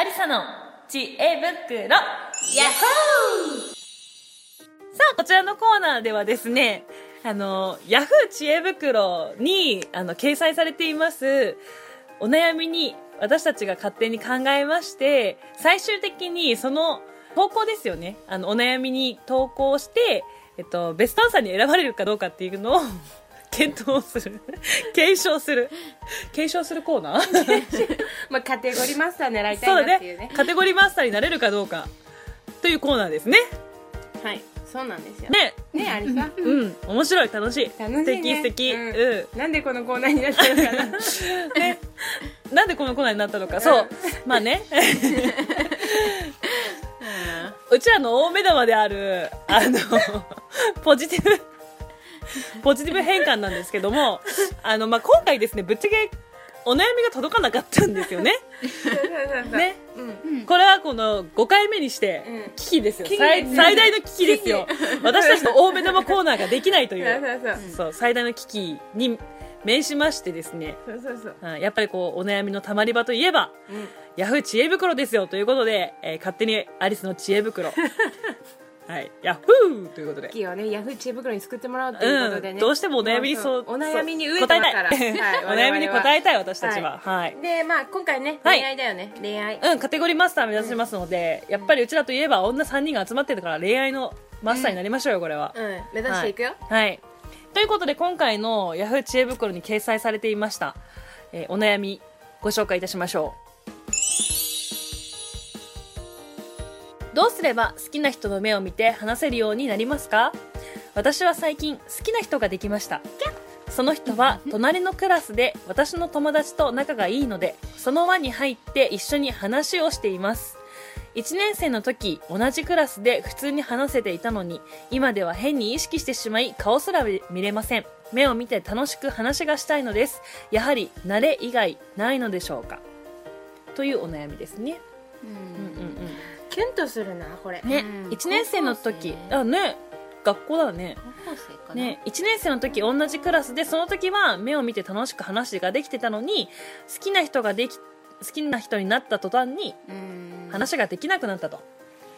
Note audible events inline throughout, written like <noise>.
アリサの知恵袋ヤッホーさあ、こちらのコーナーではですね、あの、ヤフー知恵袋に、あの、掲載されています、お悩みに私たちが勝手に考えまして、最終的にその投稿ですよね。あの、お悩みに投稿して、えっと、ベストアンサーに選ばれるかどうかっていうのを検討する。<laughs> 検証する。検証するコーナー？<laughs> まあカテゴリーマスター狙いたいなっていうねね。カテゴリーマスターになれるかどうかというコーナーですね。はいそうなんですよね。ねありさうん。面白い、楽しい。楽しいね素敵、素敵。うんうん。なんでこのコーナーになったのかな <laughs> ね。なんでこのコーナーになったのか。そう。まあね。うちらの大目玉である、あの、ポジティブ、ポジティブ変換なんですけども、あの、まあ、今回ですね、ぶっちゃけ、お悩みが届かなかったんですよね。<laughs> ね。うん。これはこの5回目にしてうん。危機ですよ、危機最大の危機ですよ。私たちの大目玉コーナーができないとい <laughs> そううそう。最大の危機に面しましてですね。やっぱりこうお悩みのたまり場といえばうん。ヤフー知恵袋ですよということで、えー勝手にアリスの知恵袋 <laughs> はい。ヤフーということで。キーをねヤフー知恵袋に作ってもらうということでね、うん、どうしてもお悩みにそうお悩みにえてますから答えたい、はい。<laughs> お悩みに答えたい私たちは。ははい。でまあ今回ねはい。恋愛だよね、恋愛。うん、カテゴリーマスター目指しますので、やっぱりうちらといえば女3人が集まってるから恋愛のマスターになりましょうよ、これは。うん。目指していくよ、はい。はい。ということで、今回のヤフー知恵袋に掲載されていました、えーお悩み、ご紹介いたしましょう。すれば好きな人の目を見て話せるようになりますか？私は最近好きな人ができました。その人は隣のクラスで私の友達と仲がいいので、その輪に入って一緒に話をしています。1年生の時、同じクラスで普通に話せていたのに、今では変に意識してしまい顔すら見れません。目を見て楽しく話がしたいのです。やはり慣れ以外ないのでしょうか？というお悩みですね。うんうんキュンとするなこれ。うん。ね、うん。1年生の時、あ、ね、学校だね。高校生かな、ね、1年生の時同じクラスでその時は目を見て楽しく話ができてたのに好きな人ができ好きな人になった途端にうん。話ができなくなったと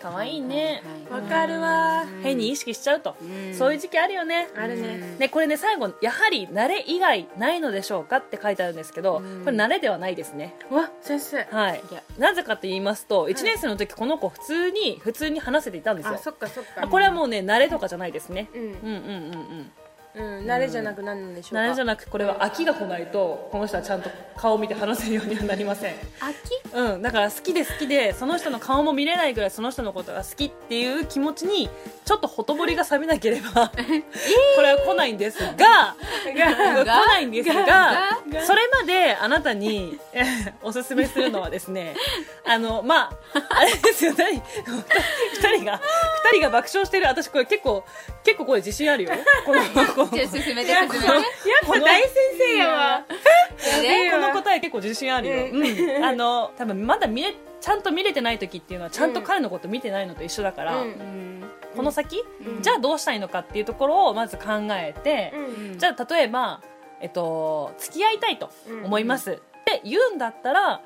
可愛いね、わかるわ。変に意識しちゃうと、うん。そういう時期あるよね、あるねね、これね最後やはり慣れ以外ないのでしょうかって書いてあるんですけど、うん。これ慣れではないですね。うわ先生。はい。なぜかと言いますと1年生の時この子普通に普通に話せていたんですよ。あそっかそっか。あこれはもうね慣れとかじゃないですね。うんうんうんうんうんうん慣れじゃなくなるんでしょうか。慣れじゃなくこれは飽きが来ないとこの人はちゃんと顔を見て話せるようにはなりません。秋うんだから好きで好きでその人の顔も見れないぐらいその人のことが好きっていう気持ちにちょっとほとぼりが冷めなければ、<laughs> これは来ないんですが来ないんですががそれまであなたにえーおすすめするのはですねあのまああれですよ何？二人が二人が爆笑してる。私これ結構結構これ自信あるよ。このこのじゃあ進めて進めて。やっぱ大先生やわでこの答え結構自信あるよ、うん。あの多分まだ見れちゃんと見れてない時っていうのはちゃんと彼のこと見てないのと一緒だから、この先、うん。じゃあどうしたいのかっていうところをまず考えて、うん。じゃあ例えば、えっと、付き合いたいと思います、って言うんだったら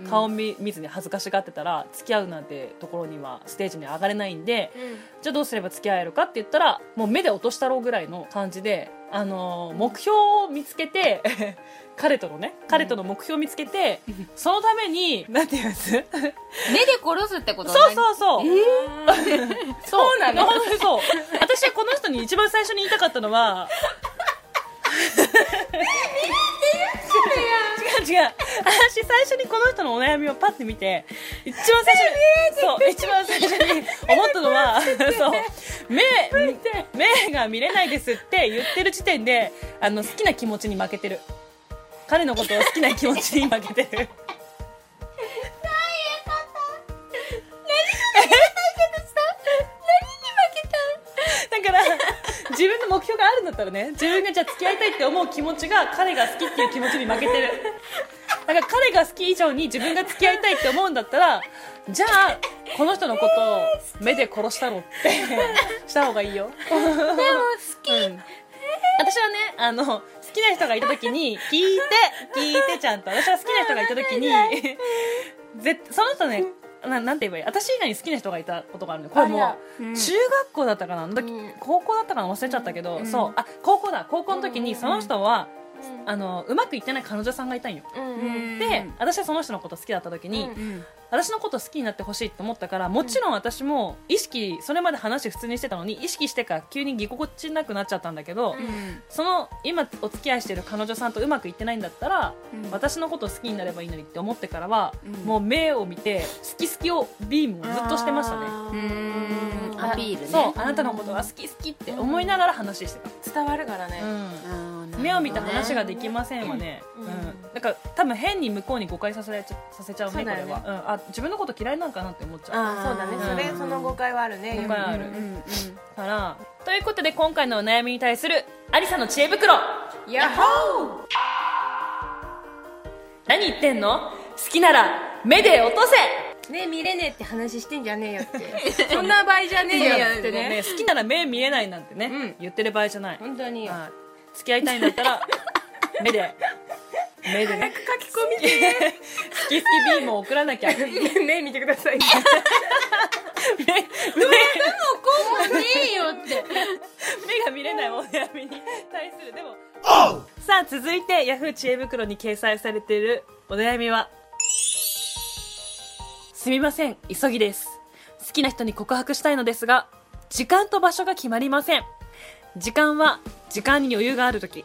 うん顔見見ずに恥ずかしがってたら付き合うなんてところにはステージに上がれないんでじゃあどうすれば付き合えるかって言ったらもう目で落としたろうぐらいの感じで、あのー目標を見つけて <laughs> 彼とのね彼との目標を見つけて、そのために <laughs> なんて言います？目で殺すってことそうそうそう、そう。なの？そう。私はこの人に一番最初に言いたかったのは違う。私最初にこの人のお悩みをパッて見て一番最初にそう一番最初に思ったのはそう目目が見れないですって言ってる時点であの好きな気持ちに負けてる彼のことを好きな気持ちに負けてるだったらね自分がじゃあ付き合いたいって思う気持ちが彼が好きっていう気持ちに負けてる。だから彼が好き以上に自分が付き合いたいって思うんだったらじゃあこの人のことを目で殺したろってした方がいいよ。でも好き、私はねあの好好きな人がいた時に聞いて聞いてちゃんと。私は好きな人がいた時にぜその人ねななんて言えばいい？私以外に好きな人がいたことがあるのよ。これもあううん。中学校だったかな？うん。高校だったかな？忘れちゃったけど、うん。そう。あ高校だ。高校の時にうんその人は、うんあのうまくいってない彼女さんがいたんよ。で私はその人のこと好きだった時に、私のこと好きになってほしいと思ったからもちろん私も意識それまで話普通にしてたのに意識してから急にぎこちなくなっちゃったんだけど、うん。その今お付き合いしてる彼女さんとうまくいってないんだったら、うん。私のこと好きになればいいのにって思ってからは、うん。もう目を見て好き好きをビームをずっとしてましたね。アピールね。そうあなたのことが好き好きって思いながら話してた、伝わるからね、目を見て話ができませんわね、ううん。んだから多分変に向こうに誤解させられちゃさせちゃうね。これは、うん、あ自分のこと嫌いなんかなって思っちゃう。あそうだね。それうん。その誤解はあるね誤解ある。うんうん。からということで今回のお悩みに対するありさの知恵袋。ヤッホ何言ってんの？好きなら目で落とせ。ーね見れねえって話してんじゃねえよって。<laughs> そんな場合じゃねえよってね。ね好きなら目見えないなんてね、うん。言ってる場合じゃない、本当によ。はい付き合いたいんだったら <laughs> 目で目でね。書き込みで好き好きビームを送らなきゃ。目 <laughs> 目目見てください <laughs> もうねえよって。目が見れないお悩みに対する。でもさあ続いて Yahoo! 知恵袋に掲載されているお悩みはすみません急ぎです。好きな人に告白したいのですが時間と場所が決まりません。時間は時間に余裕がある時。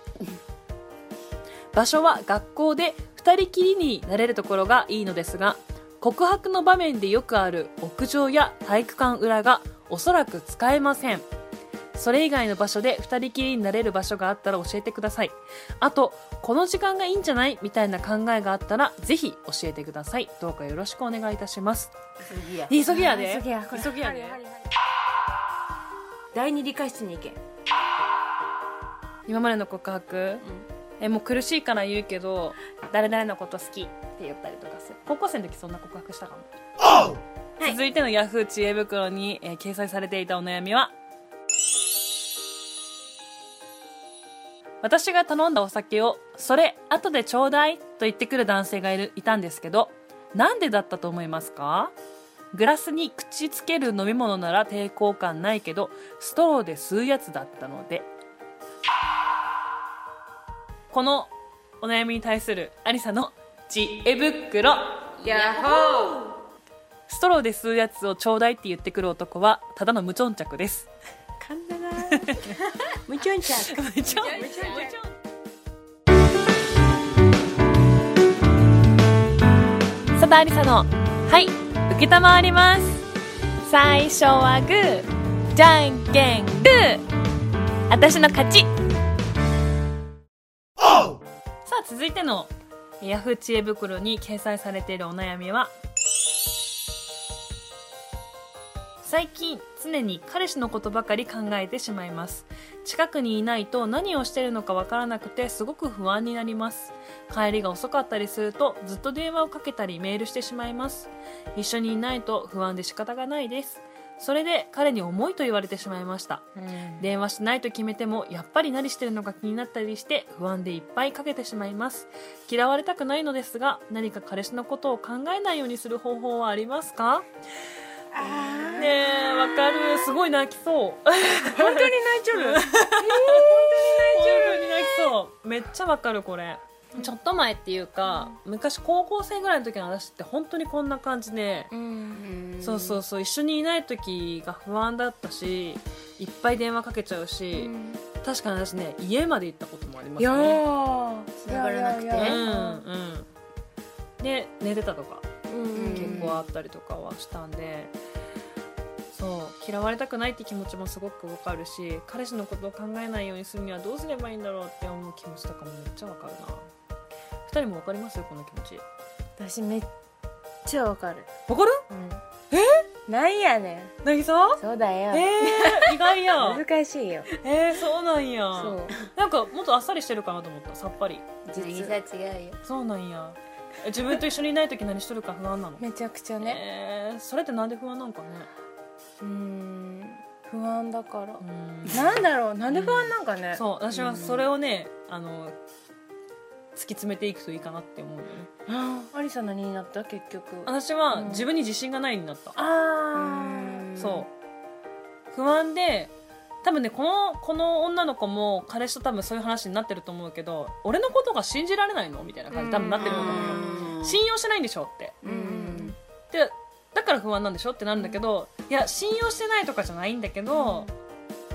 場所は学校で2人きりになれるところがいいのですが告白の場面でよくある屋上や体育館裏がおそらく使えません。それ以外の場所で2人きりになれる場所があったら教えてください。あとこの時間がいいんじゃない？みたいな考えがあったらぜひ教えてください。どうかよろしくお願いいたします。急ぎや。で。急ぎや。第二理科室に行け今までの告白、えもう苦しいから言うけど誰々のこと好きって言ったりとかする。高校生の時そんな告白したかも、続いてのヤフー知恵袋に、えー掲載されていたお悩みは？私が頼んだお酒を「それ後でちょうだい」と言ってくる男性がいるいたんですけどなんでだったと思いますか？グラスに口つける飲み物なら抵抗感ないけどストローで吸うやつだったのでこのお悩みに対するアリサの知恵袋。ヤッホー。ストローで吸うやつをちょうだいって言ってくる男はただの無頓着です。噛んだなむちょんちゃん無頓着。さだアリサのはい受けたまわります。最初はグー。じゃんけんグー私の勝ち。さあ続いてのヤフー知恵袋に掲載されているお悩みは最近常に彼氏のことばかり考えてしまいます。近くにいないと何をしてるのかわからなくてすごく不安になります。帰りが遅かったりするとずっと電話をかけたりメールしてしまいます。一緒にいないと不安で仕方がないですそれで彼に重いと言われてしまいました。電話しないと決めてもやっぱり何してるのか気になったりして不安でいっぱいかけてしまいます。嫌われたくないのですが何か彼氏のことを考えないようにする方法はありますか？ねえわかる。すごい泣きそう。本当に泣いちゃう。本当に泣きそう。めっちゃわかるこれちょっと前っていうか、昔高校生ぐらいの時の私って本当にこんな感じで、うん。そうそうそう一緒にいない時が不安だったしいっぱい電話かけちゃうし、確かに私ね家まで行ったこともありますいやねー繋がらなくて。いやいやいうんやうん。で寝てたとかうん。結構あったりとかはしたんで、そう嫌われたくないって気持ちもすごくわかるし彼氏のことを考えないようにするにはどうすればいいんだろうって思う気持ちとかもめっちゃわかるな二人もわかりますこの気持ち。私めっちゃわかる。わかる？え？なんやねん。なぎさ？そうだよ。えー、意外や <laughs> 難しいよ。えー、そうなんや。そう。なんかもっとあっさりしてるかなと思ったさっぱり。実渚違うよ。そうなんや。え自分と一緒にいない時何しとるか不安なの？めちゃくちゃね。えー、それってなんで不安なんかね？うーん不安だから。うん。なんだろう？なんで不安なんかね？そう私はそれをね、あの突き詰めていくといいかなって思うよね。あアリサ何になった？結局。私はうん。自分に自信がないになった、あそう。不安で多分ねこのこの女の子も彼氏と多分そういう話になってると思うけど俺のことが信じられないの？みたいな感じ多分なってると思うよ。うん。信用してないんでしょ？って。うん。でだから不安なんでしょ？ってなるんだけどいや信用してないとかじゃないんだけど、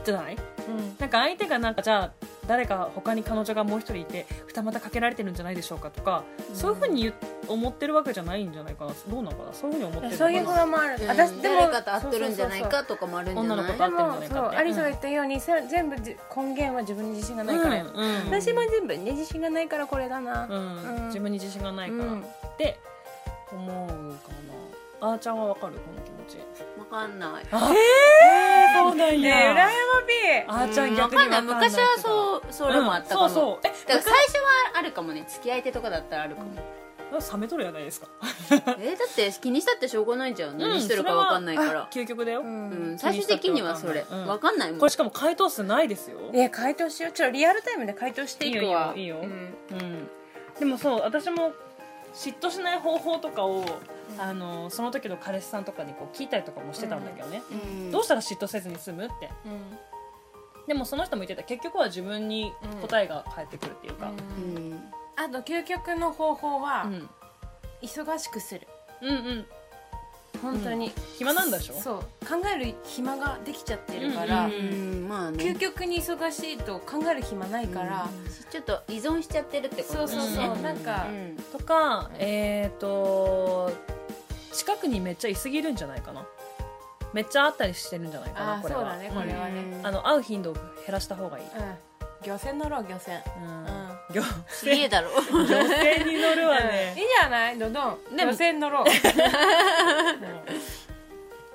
じゃない？うん。なんか相手がなんかじゃあ誰か他に彼女がもう一人いて二股かけられてるんじゃないでしょうかとか、そういうふうに思ってるわけじゃないんじゃないかな。どうなのかな？そういうふうに思ってるのかな？そういう不安もある、うん私でも誰かと会ってるんじゃないかとかもあるんじゃない？女の子とってるんじゃない？でもそうかってアリサが言ったように。せ全部じ根源は自分に自信がないからよ、う。んうん。私も全部に自信がないからこれだな、うん。うん。自分に自信がないから、うん。って思うかな。あーちゃんはわかる？この気持ち。わかんない。あえー、そうなんねえ羨ましい。あーちゃんわ逆にかんない。昔はそうそれもあったかも、うんそうそう。えだから最初はあるかもね。付き合い手とかだったらあるかも、冷めとるやないですか。えーだって気にしたってしょうがないじゃん。何してるかわかんないから、究極だよ、うん。うん最終的にはそれ。うん。わかんないもん。これしかも回答数ないですよ。え回答しよう。ちょっとリアルタイムで回答していくわいいよ。いいよいいよ。うん。うん。でもそう私も嫉妬しない方法とかを、あのその時の彼氏さんとかにこう聞いたりとかもしてたんだけどね、うん。どうしたら嫉妬せずに済むって。でもその人も言ってた。結局は自分に答えが返ってくるっていうか、うん。あと究極の方法は、うん。忙しくする。うんうん本当に、暇なんだでしょ？そう。考える暇ができちゃってるから、うんうんまあね。究極に忙しいと考える暇ないから、ちょっと依存しちゃってるってことそうそうそう、うん。なんか、うん。とかえっ、と近くにめっちゃいすぎるんじゃないかな。めっちゃ会ったりしてるんじゃないかあなこれは。あそうだねこれはね。うん。あの会う頻度を減らした方がいい、うん。漁船乗ろう漁船。うん。う漁すげえだろ。漁船に乗るわいいねじゃない？どんどんでも。漁船乗ろう。<laughs>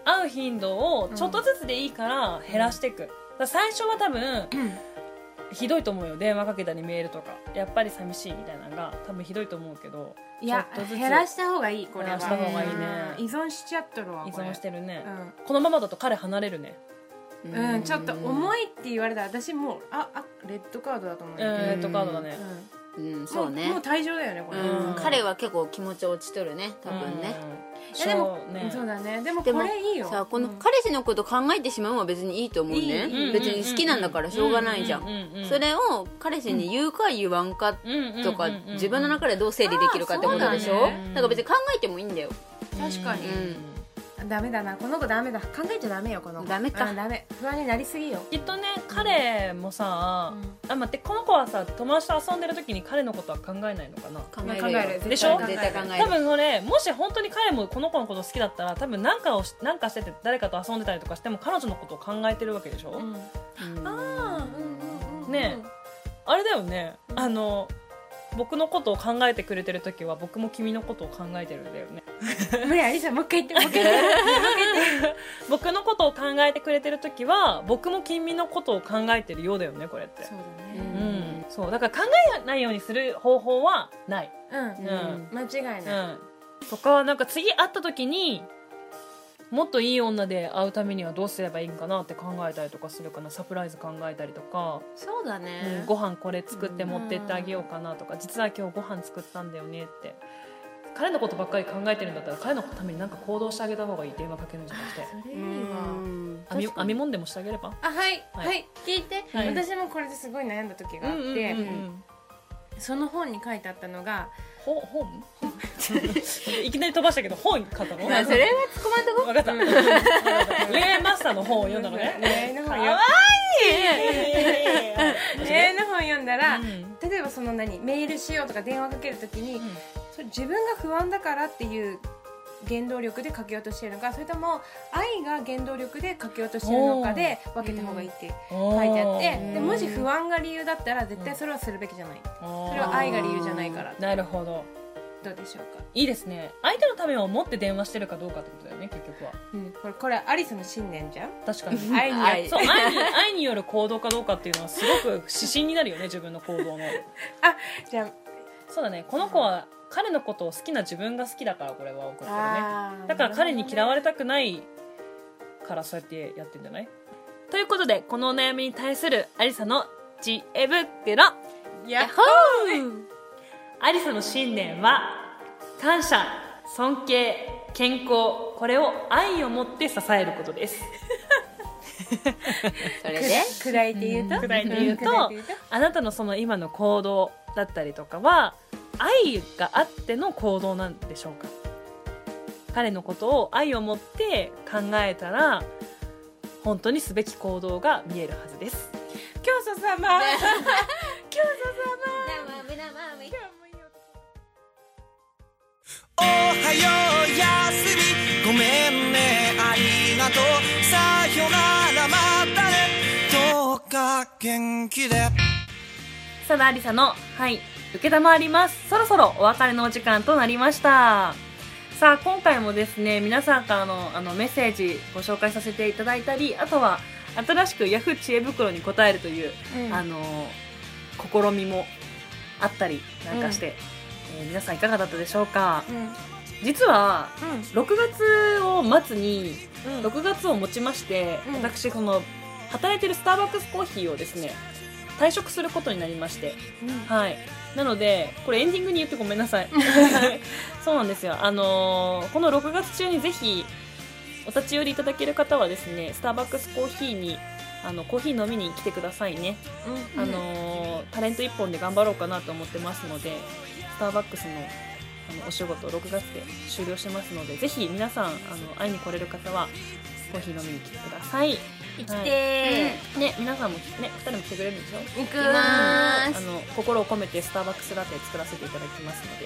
会う頻度をちょっとずつでいいから減らしていく、最初は多分、ひどいと思うよ。電話かけたりメールとか。やっぱり寂しいみたいなのが多分ひどいと思うけどいやちょっとずつ減らした方がいいこれは。減らした方がいいね。うん。依存しちゃっとるわ依存してるね、うこのままだと彼離れるね。ん、うん、ちょっと重いって言われたら私もうああレッドカードだと思うレッドカードだね、うん。そうね。もう退場だよねこれ、彼は結構気持ち落ちとるね多分ね、うん。えでもそうね。そうだね。でもこでもれいいよ。さあこのうん。彼氏のこと考えてしまうのは別にいいと思うね。いい。いい別に好きなんだからしょうがないじゃん。それを彼氏に言うか言わんかとか自分の中でどう整理できるかってことでしょ？だから別に考えてもいいん。だよ確かに、うんダメだな。この子ダメだ。考えちゃダメよこの子。ダメか。うんダメ。不安になりすぎよ。きっとね彼もさ、あ待ってこの子はさ友達と遊んでる時に彼のことは考えないのかな？考える考えるでしょ？絶対考える。多分それもし本当に彼もこの子のこと好きだったら多分何かをし何かしてて誰かと遊んでたりとかしても彼女のことを考えてるわけでしょ、うん。うん。あーね。あれだよね。あの僕のことを考えてくれてる時は僕も君のことを考えてるんだよね <laughs> 無理アリサもう一回言ってもう一回言って。僕のことを考えてくれてる時は僕も君のことを考えてるようだよねこれって。そうだうねん。そう。だから考えないようにする方法はない。うん、うん。間違いない、うん。とかなんか次会った時にもっといい女で会うためにはどうすればいいんかなって考えたりとかするかな。サプライズ考えたりとか、そうだうん。ねご飯これ作って持ってってあげようかなとか。実は今日ご飯作ったんだよねって彼のことばっかり考えてるんだったら彼のためになんか行動してあげた方がいい電話かけるんじゃなくてそれいいわ。うん。編み編み物でもしてあげれば？あはい。ははい。い、聞いて、はい。私もこれですごい悩んだ時があって、その本に書いてあったのがほ本？<laughs> いきなり飛ばしたけど本買ったの？まあそれは突っ込まんとこ？分かった。恋愛マスターの本を読んだのね。恋愛の本読んかわいい。恋愛の本読んだら、うん。例えばその何メールしようとか電話かけるときに、それ自分が不安だからっていう原動力でかけようとしてるのかそれとも愛が原動力でかけようとしてるのかで分けた方がいいって書いてあってでもし不安が理由だったら絶対それはするべきじゃない。そそれは愛が理由じゃないからなるほど。どうでしょうか、いいですね。相手のためを思って電話してるかどうかってことだよね結局は。うん、これこれアリスの信念じゃん？確かに。<laughs> 愛に愛そう愛に愛による行動かどうかっていうのはすごく指針になるよね自分の行動の。あじゃそうだね。この子は彼のことを好きな自分が好きだからこれは送ってるね。あーだから彼に嫌われたくないからそうやってやってんじゃない？ということでこのお悩みに対するアリサの知恵袋やっほアリサの信念は感謝尊敬健康これを愛を持って支えることです。それで？砕いて言うと？うと砕いて言うと？あなたのその今の行動だったりとかは愛があっての行動なんでしょうか？彼のことを愛を持って考えたら本当にすべき行動が見えるはずです。教祖様教祖おはようやすみ。ごめんね。ありがとう。さよならまたね。どうか元気で。さだありさの「はい受けたまわります」そろそろお別れのお時間となりました。さあ今回もですね皆さんからのあのメッセージご紹介させていただいたりあとは新しくヤフー知恵袋に答えるという、うん。あの試みもあったりなんかして、えー皆さんいかがだったでしょうか。うん。実はうん。6月を末にうん。6月をもちまして、うん。私この働いてるスターバックスコーヒーをですね退職することになりましてはい。なので、これエンディングに言ってごめんなさい。<laughs> そうなんですよ。あのーこの6月中にぜひ、お立ち寄りいただける方はですね、スターバックスコーヒーに、あの、コーヒー飲みに来てくださいね。うんあのータレント一本で頑張ろうかなと思ってますので、スターバックスのあのお仕事6月で終了してますので、ぜひ皆さん、あの、会いに来れる方は、コーヒー飲みに来てください。生きてね、皆さんもね、2人も来てくれるんでしょ？行くーいまあーすの心を込めてスターバックスラテ作らせていただきますので、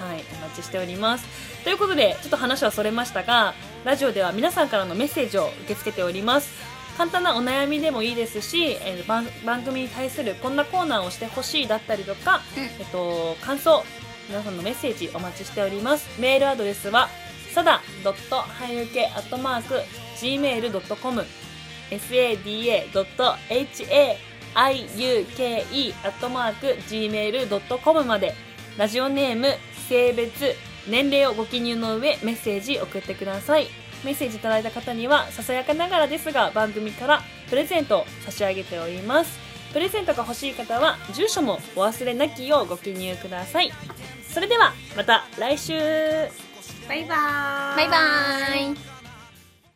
はい、お待ちしております。ということで、ちょっと話はそれましたが、ラジオでは皆さんからのメッセージを受け付けております。簡単なお悩みでもいいですし、えー番番組に対するこんなコーナーをしてほしいだったりとか、うん。えっと、感想、皆さんのメッセージお待ちしております。メールアドレスは、さだ .hayuke.gmail.com sada.hayuke.gmail.com までラジオネーム、性別、年齢をご記入の上メッセージ送ってください。メッセージいただいた方にはささやかながらですが番組からプレゼントを差し上げております。プレゼントが欲しい方は住所もお忘れなきようご記入ください。それではまた来週バイバーイバイバーイ